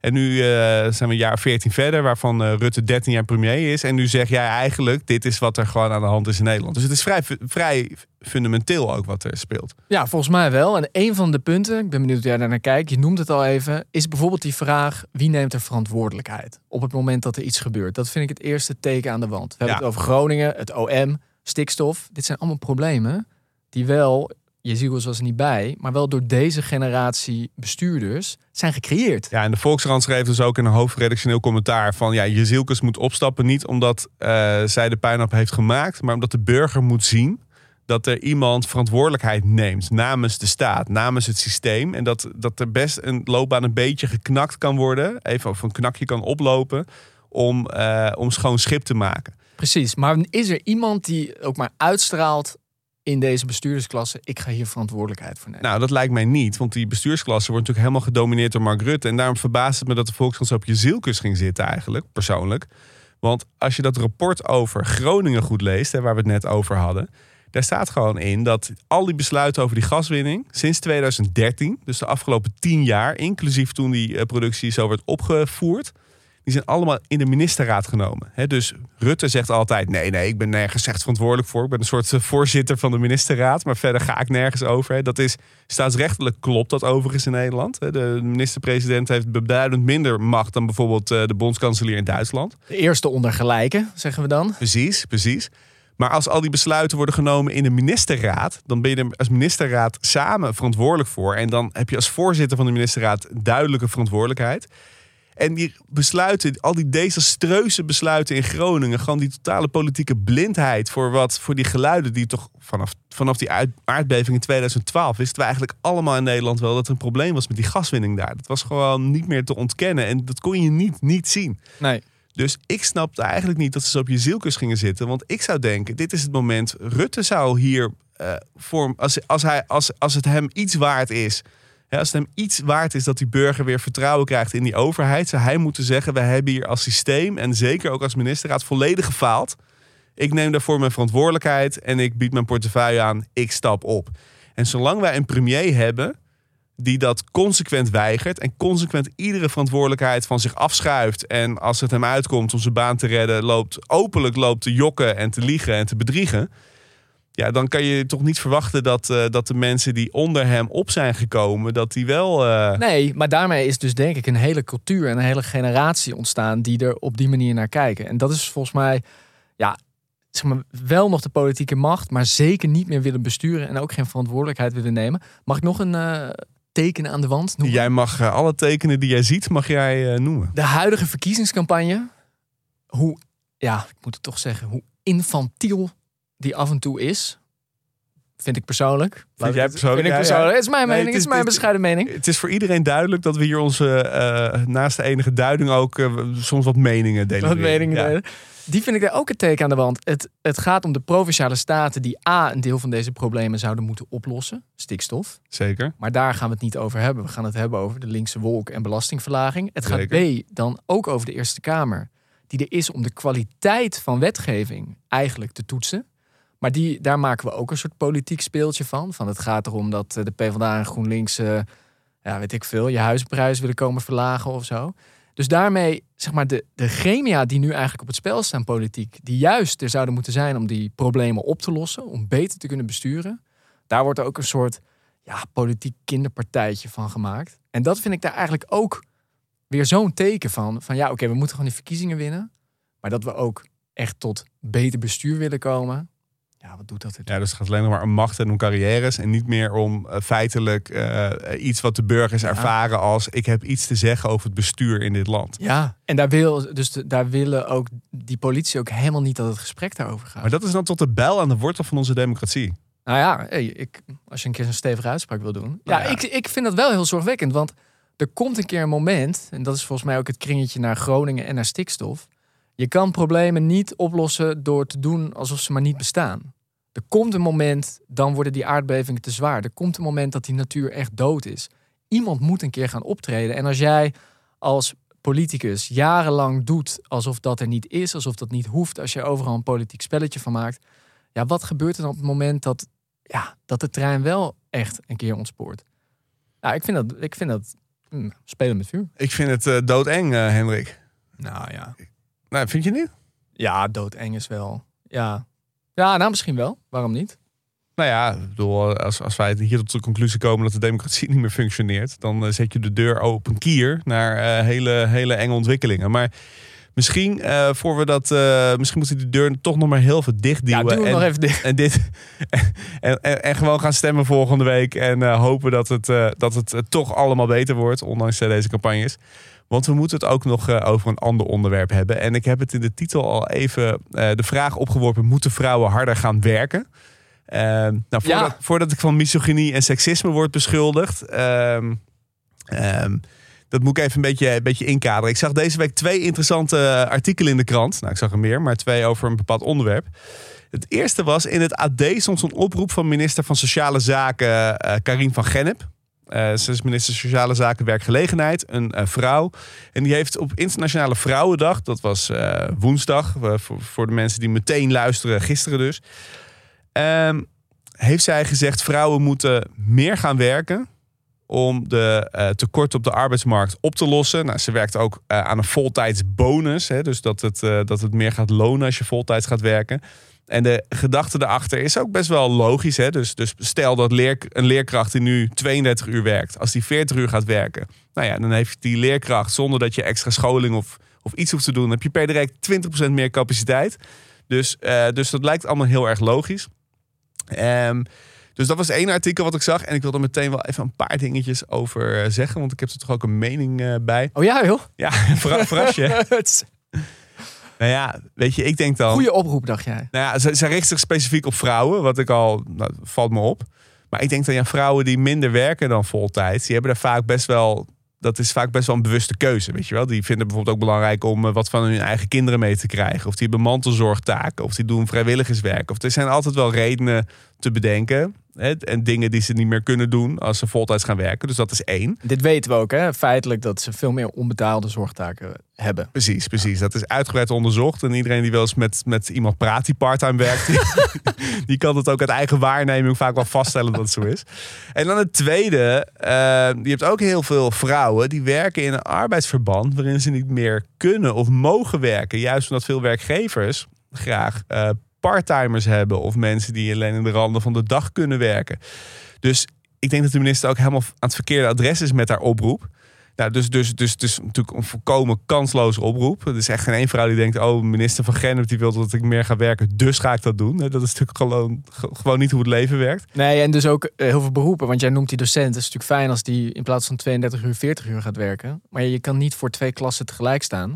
En nu eh, zijn we een jaar 14 verder, waarvan eh, Rutte 13 jaar premier is. En nu zeg jij eigenlijk, dit is wat er gewoon aan de hand is in Nederland. Dus het is vrij, vrij fundamenteel ook wat er speelt. Ja, volgens mij wel. En een van de punten, ik ben benieuwd hoe jij daar naar kijkt, je noemt het al even, is bijvoorbeeld die vraag: wie neemt er verantwoordelijkheid op het moment dat er iets gebeurt? Dat vind ik het eerste teken aan de wand. We hebben Ja. het over Groningen, het OM, stikstof. Dit zijn allemaal problemen die wel, je ziet was er niet bij, maar wel door deze generatie bestuurders zijn gecreëerd. Ja, en de Volkskrant schreef dus ook in een hoofdredactioneel commentaar van ja, Jezielkes moet opstappen niet omdat eh, zij de puinhoop heeft gemaakt, maar omdat de burger moet zien dat er iemand verantwoordelijkheid neemt namens de staat, namens het systeem. En dat, dat er best een loopbaan een beetje geknakt kan worden, even of een knakje kan oplopen, om, eh, om schoon schip te maken. Precies, maar is er iemand die ook maar uitstraalt in deze bestuurdersklasse, ik ga hier verantwoordelijkheid voor nemen? Nou, dat lijkt mij niet, want die bestuursklasse wordt natuurlijk helemaal gedomineerd door Mark Rutte. En daarom verbaast het me dat de Volkskrant op je zielkus ging zitten eigenlijk, persoonlijk. Want als je dat rapport over Groningen goed leest, hè, waar we het net over hadden, daar staat gewoon in dat al die besluiten over die gaswinning sinds 2013, dus de afgelopen tien jaar, inclusief toen die eh, productie zo werd opgevoerd, die zijn allemaal in de ministerraad genomen. Dus Rutte zegt altijd: nee, nee, ik ben nergens echt verantwoordelijk voor. Ik ben een soort eh, voorzitter van de ministerraad, maar verder ga ik nergens over. Dat is staatsrechtelijk klopt dat overigens in Nederland. De minister-president heeft beduidend minder macht dan bijvoorbeeld eh, de bondskanselier in Duitsland. De eerste onder gelijken, zeggen we dan. Precies, precies. Maar als al die besluiten worden genomen in de ministerraad, dan ben je er als ministerraad samen verantwoordelijk voor. En dan heb je als voorzitter van de ministerraad duidelijke verantwoordelijkheid. En die besluiten, al die desastreuze besluiten in Groningen, gewoon die totale politieke blindheid voor wat, voor die geluiden die toch vanaf, vanaf die aardbeving in 2012 wisten we eigenlijk allemaal in Nederland wel dat er een probleem was met die gaswinning daar. Dat was gewoon niet meer te ontkennen en dat kon je niet, niet zien. Nee. Dus ik snapte eigenlijk niet dat ze zo op je zielkus gingen zitten. Want ik zou denken, dit is het moment. Rutte zou hier voor, als, als, hij, als, als het hem iets waard is. Als het hem iets waard is dat die burger weer vertrouwen krijgt in die overheid. Zou hij moeten zeggen, we hebben hier als systeem en zeker ook als ministerraad volledig gefaald. Ik neem daarvoor mijn verantwoordelijkheid en ik bied mijn portefeuille aan. Ik stap op. En zolang wij een premier hebben die dat consequent weigert en consequent iedere verantwoordelijkheid van zich afschuift en als het hem uitkomt om zijn baan te redden, loopt openlijk loopt te jokken en te liegen en te bedriegen. Ja, dan kan je toch niet verwachten dat, eh, dat de mensen die onder hem op zijn gekomen, dat die wel. eh, Nee, maar daarmee is dus denk ik een hele cultuur en een hele generatie ontstaan die er op die manier naar kijken. En dat is volgens mij, ja, zeg maar, wel nog de politieke macht, maar zeker niet meer willen besturen en ook geen verantwoordelijkheid willen nemen. Mag ik nog een eh, teken aan de wand noemen? Jij mag alle tekenen die jij ziet, mag jij noemen. De huidige verkiezingscampagne, hoe, ja, ik moet het toch zeggen, hoe infantiel die af en toe is, vind ik persoonlijk. Vind jij persoonlijk? Vind ik Ja, ja. persoonlijk. Het is mijn Nee, mening, het is mijn bescheiden mening. Het is voor iedereen duidelijk dat we hier onze, eh, naast de enige duiding ook eh, soms wat meningen delen. Wat meningen Ja. delen. Die vind ik daar ook een teken aan de wand. Het, het gaat om de provinciale staten die A, een deel van deze problemen zouden moeten oplossen. Stikstof. Zeker. Maar daar gaan we het niet over hebben. We gaan het hebben over de linkse wolk en belastingverlaging. Het gaat Zeker. B dan ook over de Eerste Kamer. Die er is om de kwaliteit van wetgeving eigenlijk te toetsen. Maar die, daar maken we ook een soort politiek speeltje van. van het gaat erom dat eh, de PvdA en GroenLinks, eh, ja, weet ik veel, je huisprijs willen komen verlagen of zo. Dus daarmee, zeg maar, de, de die nu eigenlijk op het spel staan politiek, die juist er zouden moeten zijn om die problemen op te lossen, om beter te kunnen besturen, daar wordt ook een soort ja, politiek kinderpartijtje van gemaakt. En dat vind ik daar eigenlijk ook weer zo'n teken van. Van ja, oké, we moeten gewoon die verkiezingen winnen. Maar dat we ook echt tot beter bestuur willen komen. Ja, wat doet dat? Ja, dus het gaat alleen nog maar om macht en om carrières. En niet meer om eh, feitelijk eh, iets wat de burgers ervaren als... ik heb iets te zeggen over het bestuur in dit land. Ja, en daar, wil, dus de- daar willen ook die politie ook helemaal niet dat het gesprek daarover gaat. Maar dat is dan tot de bel aan de wortel van onze democratie. Nou ja, hey, ik, als je een keer zo'n stevige uitspraak wil doen. Nou ja, ja. Ik, ik vind dat wel heel zorgwekkend. Want er komt een keer een moment, en dat is volgens mij ook het kringetje naar Groningen en naar stikstof. Je kan problemen niet oplossen door te doen alsof ze maar niet bestaan. Er komt een moment, dan worden die aardbevingen te zwaar. Er komt een moment dat die natuur echt dood is. Iemand moet een keer gaan optreden. En als jij als politicus jarenlang doet alsof dat er niet is, alsof dat niet hoeft, als je overal een politiek spelletje van maakt. Ja, wat gebeurt er dan op het moment dat, ja, dat de trein wel echt een keer ontspoort? Ja, ik vind dat, ik vind dat hm, spelen met vuur. Ik vind het eh, doodeng, eh, Hendrik. Nou ja. Nou, vind je niet? Ja, doodeng is wel. Ja. Ja, nou misschien wel. Waarom niet? Nou ja, ik bedoel, als, als wij hier tot de conclusie komen dat de democratie niet meer functioneert, dan eh, zet je de deur open kier naar eh, hele, hele enge ontwikkelingen. Maar misschien, eh, voor we dat, misschien moeten we die deur toch nog maar heel veel. Ja, doe hem en, nog even dicht. En, dit, en, en, en gewoon gaan stemmen volgende week en hopen dat het, dat het toch allemaal beter wordt, ondanks deze campagnes. Want we moeten het ook nog eh, over een ander onderwerp hebben. En ik heb het in de titel al even eh, de vraag opgeworpen: moeten vrouwen harder gaan werken? Ehm, nou, voordat, Ja. voordat ik van misogynie en seksisme word beschuldigd. ehm, ehm, dat moet ik even een beetje, een beetje inkaderen. Ik zag deze week twee interessante artikelen in de krant. Nou, ik zag er meer, maar twee over een bepaald onderwerp. Het eerste was in het AD stond zo'n oproep van minister van Sociale Zaken eh Karin van Gennep. Eh, ze is minister Sociale Zaken Werkgelegenheid, een eh, vrouw. En die heeft op Internationale Vrouwendag, dat was eh, woensdag, voor, de mensen die meteen luisteren, gisteren dus. Ehm, heeft zij gezegd: vrouwen moeten meer gaan werken om de tekort op de arbeidsmarkt op te lossen. Nou, ze werkt ook aan een voltijdsbonus, hè, dus dat het, dat het meer gaat lonen als je voltijds gaat werken. En de gedachte daarachter is ook best wel logisch. Hè? Dus, dus stel dat leer, een leerkracht die nu 32 uur werkt, als die 40 uur gaat werken, nou ja, dan heeft die leerkracht zonder dat je extra scholing of, of iets hoeft te doen, heb je per direct 20% meer capaciteit. Dus, eh, dus dat lijkt allemaal heel erg logisch. Ehm, dus dat was één artikel wat ik zag. En ik wil er meteen wel even een paar dingetjes over eh, zeggen. Want ik heb er toch ook een mening eh, bij. Oh ja, joh. Ja, verra- verras je. Nou ja, weet je, ik denk dan... Goeie oproep, dacht jij. Nou ja, ze, ze richt zich specifiek op vrouwen. Wat ik al... Nou, valt me op. Maar ik denk dan, ja, vrouwen die minder werken dan voltijds... die hebben daar vaak best wel... Dat is vaak best wel een bewuste keuze, weet je wel. Die vinden bijvoorbeeld ook belangrijk om eh, wat van hun eigen kinderen mee te krijgen. Of die hebben mantelzorgtaken. Of die doen vrijwilligerswerk. Of er zijn altijd wel redenen te bedenken. Hè, en dingen die ze niet meer kunnen doen als ze voltijds gaan werken. Dus dat is één. Dit weten we ook, hè? Feitelijk dat ze veel meer onbetaalde zorgtaken hebben. Precies, precies. Dat is uitgebreid onderzocht. En iedereen die wel eens met, met iemand praat die parttime werkt, die, die kan het ook uit eigen waarneming vaak wel vaststellen dat het zo is. En dan het tweede, eh, je hebt ook heel veel vrouwen die werken in een arbeidsverband waarin ze niet meer kunnen of mogen werken. Juist omdat veel werkgevers graag eh parttimers hebben of mensen die alleen in de randen van de dag kunnen werken. Dus ik denk dat de minister ook helemaal aan het verkeerde adres is met haar oproep. Nou, dus, dus, dus is natuurlijk een volkomen kansloze oproep. Er is echt geen één vrouw die denkt... oh, minister van Gennep die wil dat ik meer ga werken... dus ga ik dat doen. Dat is natuurlijk gewoon, gewoon niet hoe het leven werkt. Nee, en dus ook eh, heel veel beroepen. Want jij noemt die docent. Het is natuurlijk fijn als die in plaats van 32 uur 40 uur gaat werken. Maar je kan niet voor twee klassen tegelijk staan.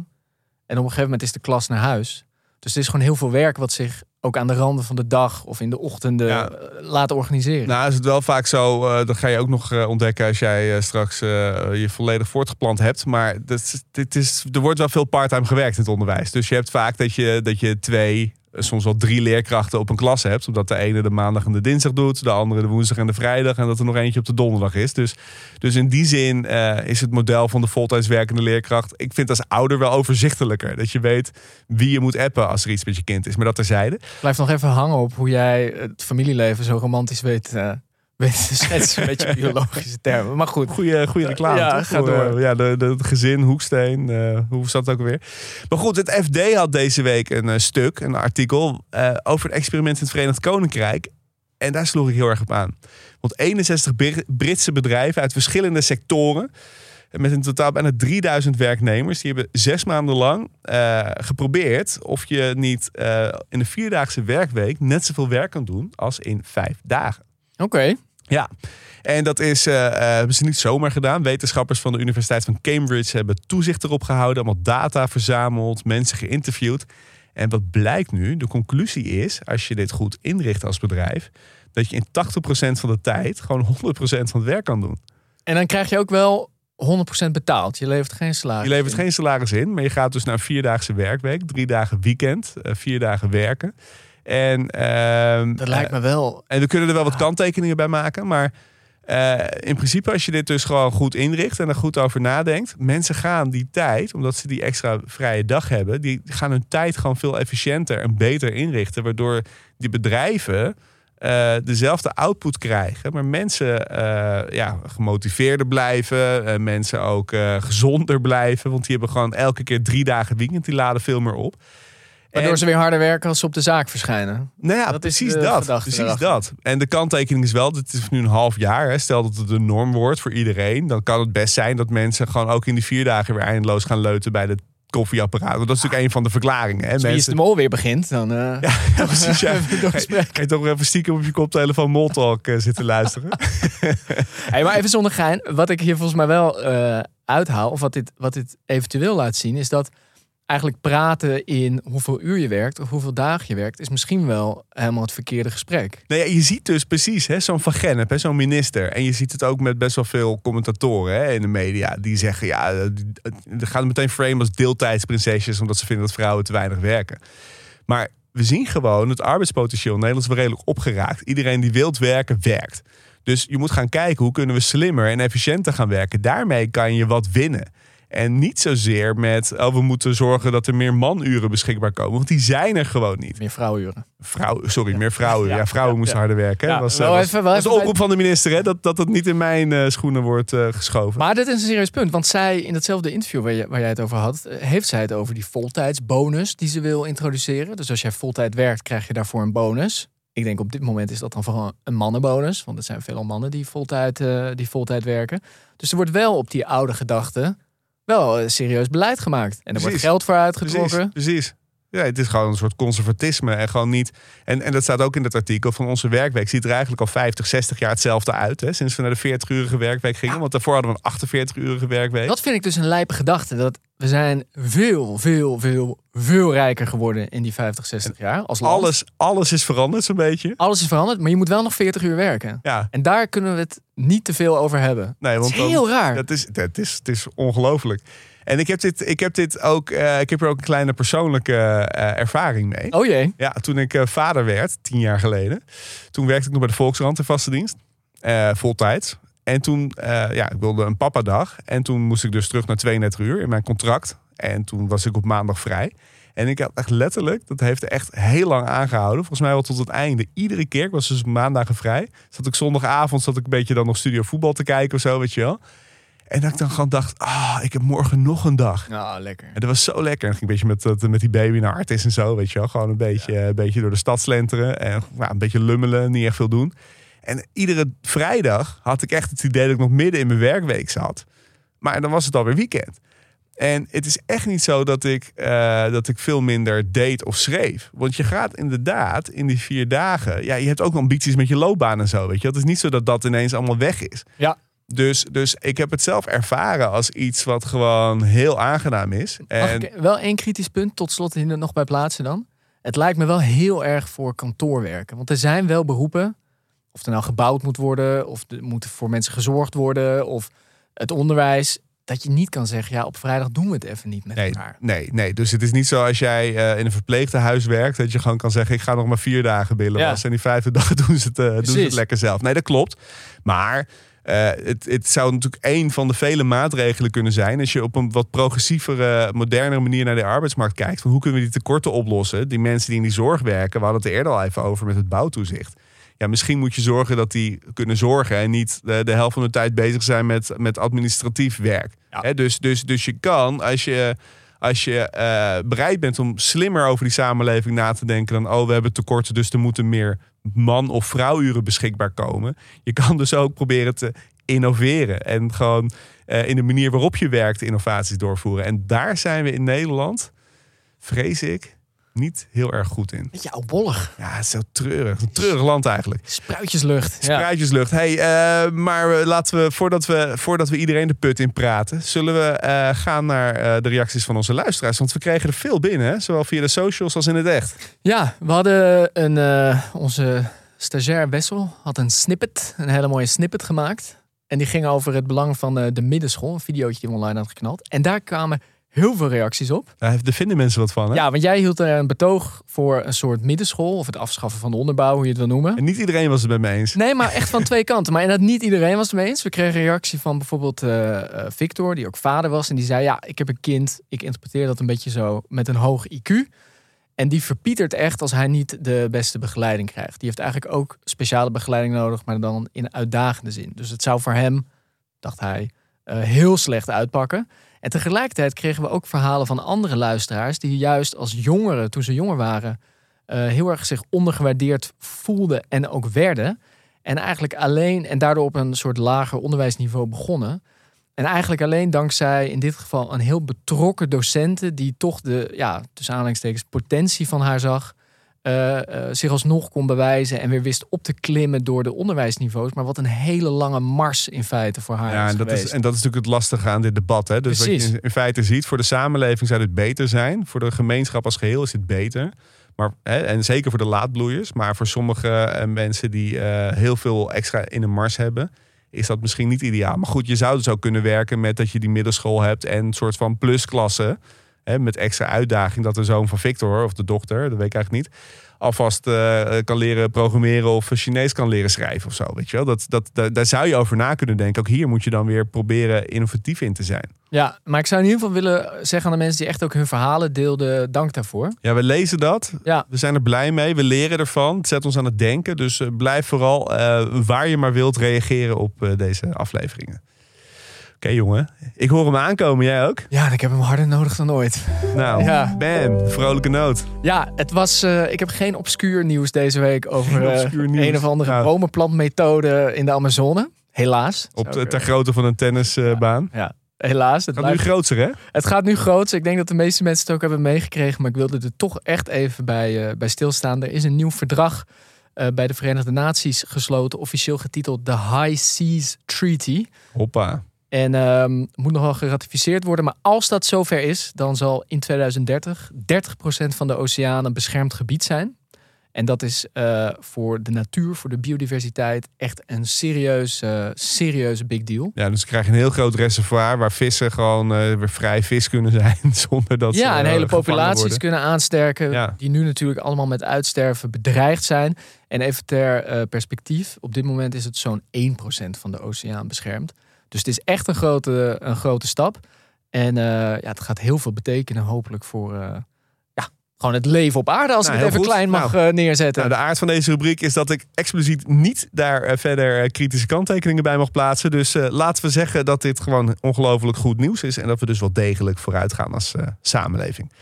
En op een gegeven moment is de klas naar huis. Dus het is gewoon heel veel werk wat zich ook aan de randen van de dag of in de ochtenden Ja. eh, laat organiseren. Nou is het wel vaak zo... eh dat ga je ook nog eh, ontdekken als jij straks je volledig voortgeplant hebt. Maar dat dit is, er wordt wel veel parttime gewerkt in het onderwijs. Dus je hebt vaak dat je, dat je twee... eh, Soms wel drie leerkrachten op een klas hebt. Omdat de ene de maandag en de dinsdag doet. De andere de woensdag en de vrijdag. En dat er nog eentje op de donderdag is. Dus, dus in die zin eh, is het model van de voltijds werkende leerkracht. Ik vind als ouder wel overzichtelijker. Dat je weet wie je moet appen als er iets met je kind is. Maar dat terzijde. Blijf nog even hangen op hoe jij het familieleven zo romantisch weet, eh, weet te schetsen met je biologische termen. Maar goed. Goeie, goede reclame. Ja, toch? ga door. eh, Ja, de, de, het gezin, Hoeksteen. eh, hoe zat het ook alweer? Maar goed, het FD had deze week een eh, stuk, een artikel... over het experiment in het Verenigd Koninkrijk. En daar sloeg ik heel erg op aan. Want 61 Br- Britse bedrijven uit verschillende sectoren... met in totaal bijna 3000 werknemers. Die hebben zes maanden lang geprobeerd of je niet in de vierdaagse werkweek net zoveel werk kan doen als in vijf dagen. Oké. Ja, en dat is, eh, eh, hebben ze niet zomaar gedaan. Wetenschappers van de Universiteit van Cambridge hebben toezicht erop gehouden, allemaal data verzameld, mensen geïnterviewd. En wat blijkt nu? De conclusie is, als je dit goed inricht als bedrijf, dat je in 80% van de tijd gewoon 100% van het werk kan doen. En dan krijg je ook wel 100% betaald. Je levert geen salaris. Je levert in. geen salaris in, maar je gaat dus naar een vierdaagse werkweek, drie dagen weekend, eh, vier dagen werken. En, ehm, Dat lijkt me wel. En we kunnen er wel wat kanttekeningen bij maken. Maar eh, in principe, als je dit dus gewoon goed inricht en er goed over nadenkt. Mensen gaan die tijd, omdat ze die extra vrije dag hebben, die gaan hun tijd gewoon veel efficiënter en beter inrichten. Waardoor die bedrijven eh, dezelfde output krijgen. Maar mensen eh, ja, gemotiveerder blijven. eh, mensen ook eh, gezonder blijven. Want die hebben gewoon elke keer drie dagen weekend. Die laden veel meer op. Waardoor En- ze weer harder werken als ze op de zaak verschijnen. nou ja, Dat precies dat. Precies erachter. dat. En de kanttekening is wel, dit is nu een half jaar. Hè. Stel dat het de norm wordt voor iedereen. Dan kan het best zijn dat mensen gewoon ook in die vier dagen weer eindeloos gaan leuten bij de koffieapparaat. Want dat is natuurlijk een van de verklaringen. Hè. Als Mensen... de mol weer begint, dan... eh Ja, ja, precies. Ja. Ga je- toch even stiekem op je koptelefoon Moltalk eh, zitten luisteren? Hey, maar even zonder gein. Wat ik hier volgens mij wel eh, uithaal, of wat dit, wat dit eventueel laat zien, is dat eigenlijk praten in hoeveel uur je werkt of hoeveel dagen je werkt, is misschien wel helemaal het verkeerde gesprek. Nou ja, je ziet dus precies zo'n Van Gennep, zo'n minister. En je ziet het ook met best wel veel commentatoren hè, in de media. Die zeggen, ja, eh, die- die gaan meteen frame als deeltijdsprinsesjes... omdat ze vinden dat vrouwen te weinig werken. Maar we zien gewoon het arbeidspotentieel in Nederland is wel redelijk opgeraakt. Iedereen die wilt werken, werkt. Dus je moet gaan kijken hoe kunnen we slimmer en efficiënter gaan werken. Daarmee kan je wat winnen. En niet zozeer met, oh, we moeten zorgen dat er meer manuren beschikbaar komen. Want die zijn er gewoon niet. Meer vrouwenuren. Vrouw, sorry, meer vrouwen. Ja, Ja, vrouwen moesten harder werken. Ja, was, wel eh, was- even- wel was de even oproep van de minister, hè? Dat, dat het niet in mijn eh, schoenen wordt eh, geschoven. Maar dit is een serieus punt, want zij in datzelfde interview waar, je, waar jij het over had, heeft zij het over die voltijdsbonus die ze wil introduceren. Dus als jij voltijd werkt, krijg je daarvoor een bonus. Ik denk op dit moment is dat dan vooral een mannenbonus, want er zijn veelal mannen die voltijd, eh, die voltijd werken. Dus er wordt wel op die oude gedachte wel eh, serieus beleid gemaakt. En er wordt geld voor uitgetrokken. Precies, precies. Ja, het is gewoon een soort conservatisme en gewoon niet. En, en dat staat ook in het artikel van onze werkweek. Ziet er eigenlijk al 50, 60 jaar hetzelfde uit. Hè? Sinds we naar de 40-urige werkweek gingen. Want daarvoor hadden we een 48-urige werkweek. Dat vind ik dus een lijpe gedachte. Dat we zijn veel, veel, veel, veel rijker geworden in die 50, 60 jaar. Als land. alles, alles is veranderd zo'n beetje. Alles is veranderd, maar je moet wel nog 40 uur werken. Ja, En daar kunnen we het niet te veel over hebben. nee, Het want is dan- heel raar. Dat is, dat is, het is ongelooflijk. En ik heb dit, ik heb dit ook, eh, ik heb er ook een kleine persoonlijke eh, ervaring mee. Oh jee. Ja, toen ik eh, vader werd, tien jaar geleden. Toen werkte ik nog bij de Volkskrant in vaste dienst. voltijds. En toen, ja, ik wilde een papadag. En toen moest ik dus terug naar 32 uur in mijn contract. En toen was ik op maandag vrij. En ik had echt letterlijk, dat heeft echt heel lang aangehouden. Volgens mij wel tot het einde. Iedere keer, ik was dus maandagen vrij. Zat ik zondagavond, zat ik een beetje dan nog studio voetbal te kijken of zo, weet je wel. En dat ik dan gewoon dacht, ah, ik heb morgen nog een dag. Nou, lekker. En dat was zo lekker. En ging een beetje met, met die baby naar Artis en zo, weet je wel. Gewoon een beetje, een beetje door de stad slenteren. En nou, een beetje lummelen, niet echt veel doen. En iedere vrijdag had ik echt het idee dat ik nog midden in mijn werkweek zat. Maar dan was het alweer weekend. En het is echt niet zo dat ik, eh, dat ik veel minder deed of schreef. Want je gaat inderdaad in die vier dagen... Ja, je hebt ook ambities met je loopbaan en zo, weet je. Het is niet zo dat dat ineens allemaal weg is. Ja. Dus, dus ik heb het zelf ervaren als iets wat gewoon heel aangenaam is. Mag En ik wel één kritisch punt tot slot hier nog bij plaatsen dan? Het lijkt me wel heel erg voor kantoorwerken. Want er zijn wel beroepen, of er nou gebouwd moet worden, of er moet voor mensen gezorgd worden, of het onderwijs, dat je niet kan zeggen, ja, op vrijdag doen we het even niet met nee, elkaar. nee, nee. Dus het is niet zo als jij eh, in een verpleegtehuis werkt... dat je gewoon kan zeggen, ik ga nog maar vier dagen billen Ja. wassen... en die vijfde dag doen ze, het, eh, doen ze het lekker zelf. Nee, dat klopt. Maar eh, het, het zou natuurlijk één van de vele maatregelen kunnen zijn... als je op een wat progressievere, modernere manier naar de arbeidsmarkt kijkt... van hoe kunnen we die tekorten oplossen? Die mensen die in die zorg werken, we hadden het er eerder al even over met het bouwtoezicht... Ja, misschien moet je zorgen dat die kunnen zorgen en niet de, de helft van de tijd bezig zijn met, met administratief werk. Dus, dus, dus je kan, als je, als je eh, bereid bent om slimmer over die samenleving na te denken dan, oh, we hebben tekorten, dus er moeten meer man- of vrouwuren beschikbaar komen. Je kan dus ook proberen te innoveren. En gewoon eh, in de manier waarop je werkt innovaties doorvoeren. En daar zijn we in Nederland, vrees ik, niet heel erg goed in. Beetje oudbollig. Ja, het is zo treurig. Een treurig land eigenlijk. Spruitjeslucht. Ja. Spruitjeslucht. Hey, eh, maar laten we voordat, we, voordat we iedereen de put in praten, zullen we eh, gaan naar eh, de reacties van onze luisteraars. Want we kregen er veel binnen, hè? zowel via de socials als in het echt. Ja, we hadden een, onze stagiair Wessel had een snippet, een hele mooie snippet gemaakt. En die ging over het belang van de middenschool, een videootje die we online had geknald. En daar kwamen heel veel reacties op. Daar vinden mensen wat van. Hè? Ja, want jij hield er een betoog voor een soort middenschool, of het afschaffen van de onderbouw, hoe je het wil noemen. En niet iedereen was het met me eens. Nee, maar echt van twee kanten. Maar inderdaad, niet iedereen was het mee eens. We kregen een reactie van bijvoorbeeld eh, eh, Victor, die ook vader was. En die zei, ja, ik heb een kind. Ik interpreteer dat een beetje zo met een hoog IQ. En die verpietert echt als hij niet de beste begeleiding krijgt. Die heeft eigenlijk ook speciale begeleiding nodig, maar dan in uitdagende zin. Dus het zou voor hem, dacht hij, heel slecht uitpakken. En tegelijkertijd kregen we ook verhalen van andere luisteraars... die juist als jongeren, toen ze jonger waren... eh, heel erg zich ondergewaardeerd voelden en ook werden. En eigenlijk alleen, en daardoor op een soort lager onderwijsniveau begonnen... En eigenlijk alleen dankzij in dit geval een heel betrokken docenten die toch de, ja, tussen aanhalingstekens, potentie van haar zag. Eh, eh, zich alsnog kon bewijzen en weer wist op te klimmen door de onderwijsniveaus. Maar wat een hele lange mars in feite voor haar Ja, is en dat, geweest. is, en dat is natuurlijk het lastige aan dit debat. Hè? Dus wat Precies. je in, feite ziet, voor de samenleving zou dit beter zijn. Voor de gemeenschap als geheel is dit beter. Maar, hè, en zeker voor de laadbloeiers. Maar voor sommige eh, mensen die heel veel extra in de mars hebben, is dat misschien niet ideaal. Maar goed, je zou dus ook kunnen werken met dat je die middelschool hebt en een soort van plusklasse. Hè, met extra uitdaging dat de zoon van Victor of de dochter, dat weet ik eigenlijk niet, alvast eh, kan leren programmeren of Chinees kan leren schrijven of zo. Weet je wel? Dat, dat, daar, daar zou je over na kunnen denken. Ook hier moet je dan weer proberen innovatief in te zijn. Ja, maar ik zou in ieder geval willen zeggen aan de mensen die echt ook hun verhalen deelden, dank daarvoor. Ja, we lezen dat. Ja. We zijn er blij mee. We leren ervan. Het zet ons aan het denken. Dus eh, blijf vooral eh, waar je maar wilt reageren op eh, deze afleveringen. Oké, jongen. Ik hoor hem aankomen. Jij ook? Ja, en ik heb hem harder nodig dan ooit. Nou, Ja. bam. Vrolijke noot. Ja, het was. eh, ik heb geen obscuur nieuws deze week over nieuws. een of andere Nou. bomenplantmethode in de Amazone. Helaas. Op de, ter grootte van een tennisbaan. Ja, helaas. Het, Gaat nu groter, hè? het gaat nu groot. Ik denk dat de meeste mensen het ook hebben meegekregen. Maar ik wilde er toch echt even bij, eh, bij stilstaan. Er is een nieuw verdrag eh, bij de Verenigde Naties gesloten. Officieel getiteld de High Seas Treaty. Hoppa. En ehm, moet nog wel geratificeerd worden. Maar als dat zover is, dan zal in 2030 30% van de oceanen beschermd gebied zijn. En dat is eh, voor de natuur, voor de biodiversiteit echt een serieus, eh, serieuze big deal. Ja, dus we krijgen een heel groot reservoir waar vissen gewoon eh, weer vrij vis kunnen zijn. Zonder dat ze ja, en hele populaties worden. kunnen aansterken. Ja. Die nu natuurlijk allemaal met uitsterven bedreigd zijn. En even ter perspectief. Op dit moment is het zo'n 1% van de oceaan beschermd. Dus het is echt een grote, een grote stap. En eh, ja, het gaat heel veel betekenen hopelijk voor eh, ja, gewoon het leven op aarde. Als Nou, ik het heel even goed. klein mag Nou, eh, neerzetten. Nou, de aard van deze rubriek is dat ik expliciet niet daar verder kritische kanttekeningen bij mag plaatsen. Dus laten we zeggen dat dit gewoon ongelooflijk goed nieuws is. En dat we dus wel degelijk vooruit gaan als samenleving.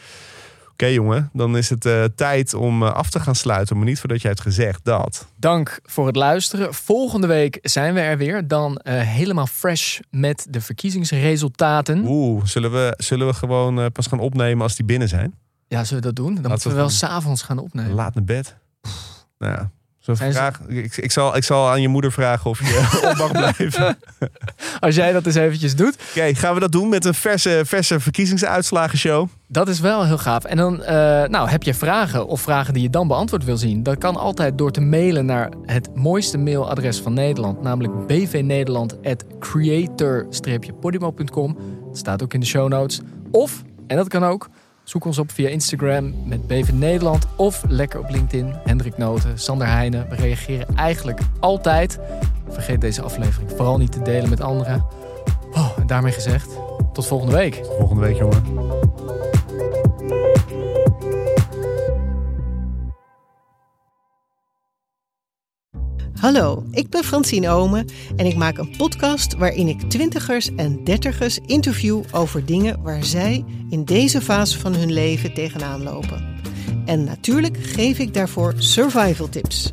Oké jongen, dan is het eh, tijd om eh, af te gaan sluiten. Maar niet voordat jij hebt gezegd dat... Dank voor het luisteren. Volgende week zijn we er weer. Dan eh, helemaal fresh met de verkiezingsresultaten. Oeh, zullen we, zullen we gewoon pas gaan opnemen als die binnen zijn? Ja, zullen we dat doen? Dan we moeten we het wel s'avonds gaan opnemen. Laat naar bed. Nou ja, ze-. Ik, ik, zal, ik zal aan je moeder vragen of je op mag blijven. Als jij dat eens eventjes doet. Oké, gaan we dat doen met een verse, verse verkiezingsuitslagenshow? Dat is wel heel gaaf. En dan eh, nou, heb je vragen of vragen die je dan beantwoord wil zien. Dat kan altijd door te mailen naar het mooiste mailadres van Nederland. Namelijk bvnederland.creator-podimo.com. Dat staat ook in de show notes. Of, en dat kan ook, zoek ons op via Instagram met BV Nederland. Of lekker op LinkedIn, Hendrik Noten, Sander Heijnen. We reageren eigenlijk altijd. Vergeet deze aflevering vooral niet te delen met anderen. Oh, en daarmee gezegd, tot volgende week. Volgende week, jongen. Hallo, ik ben Francine Omen en ik maak een podcast waarin ik twintigers en dertigers interview over dingen waar zij in deze fase van hun leven tegenaan lopen. En natuurlijk geef ik daarvoor survival tips.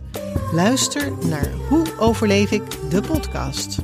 Luister naar Hoe overleef ik de podcast.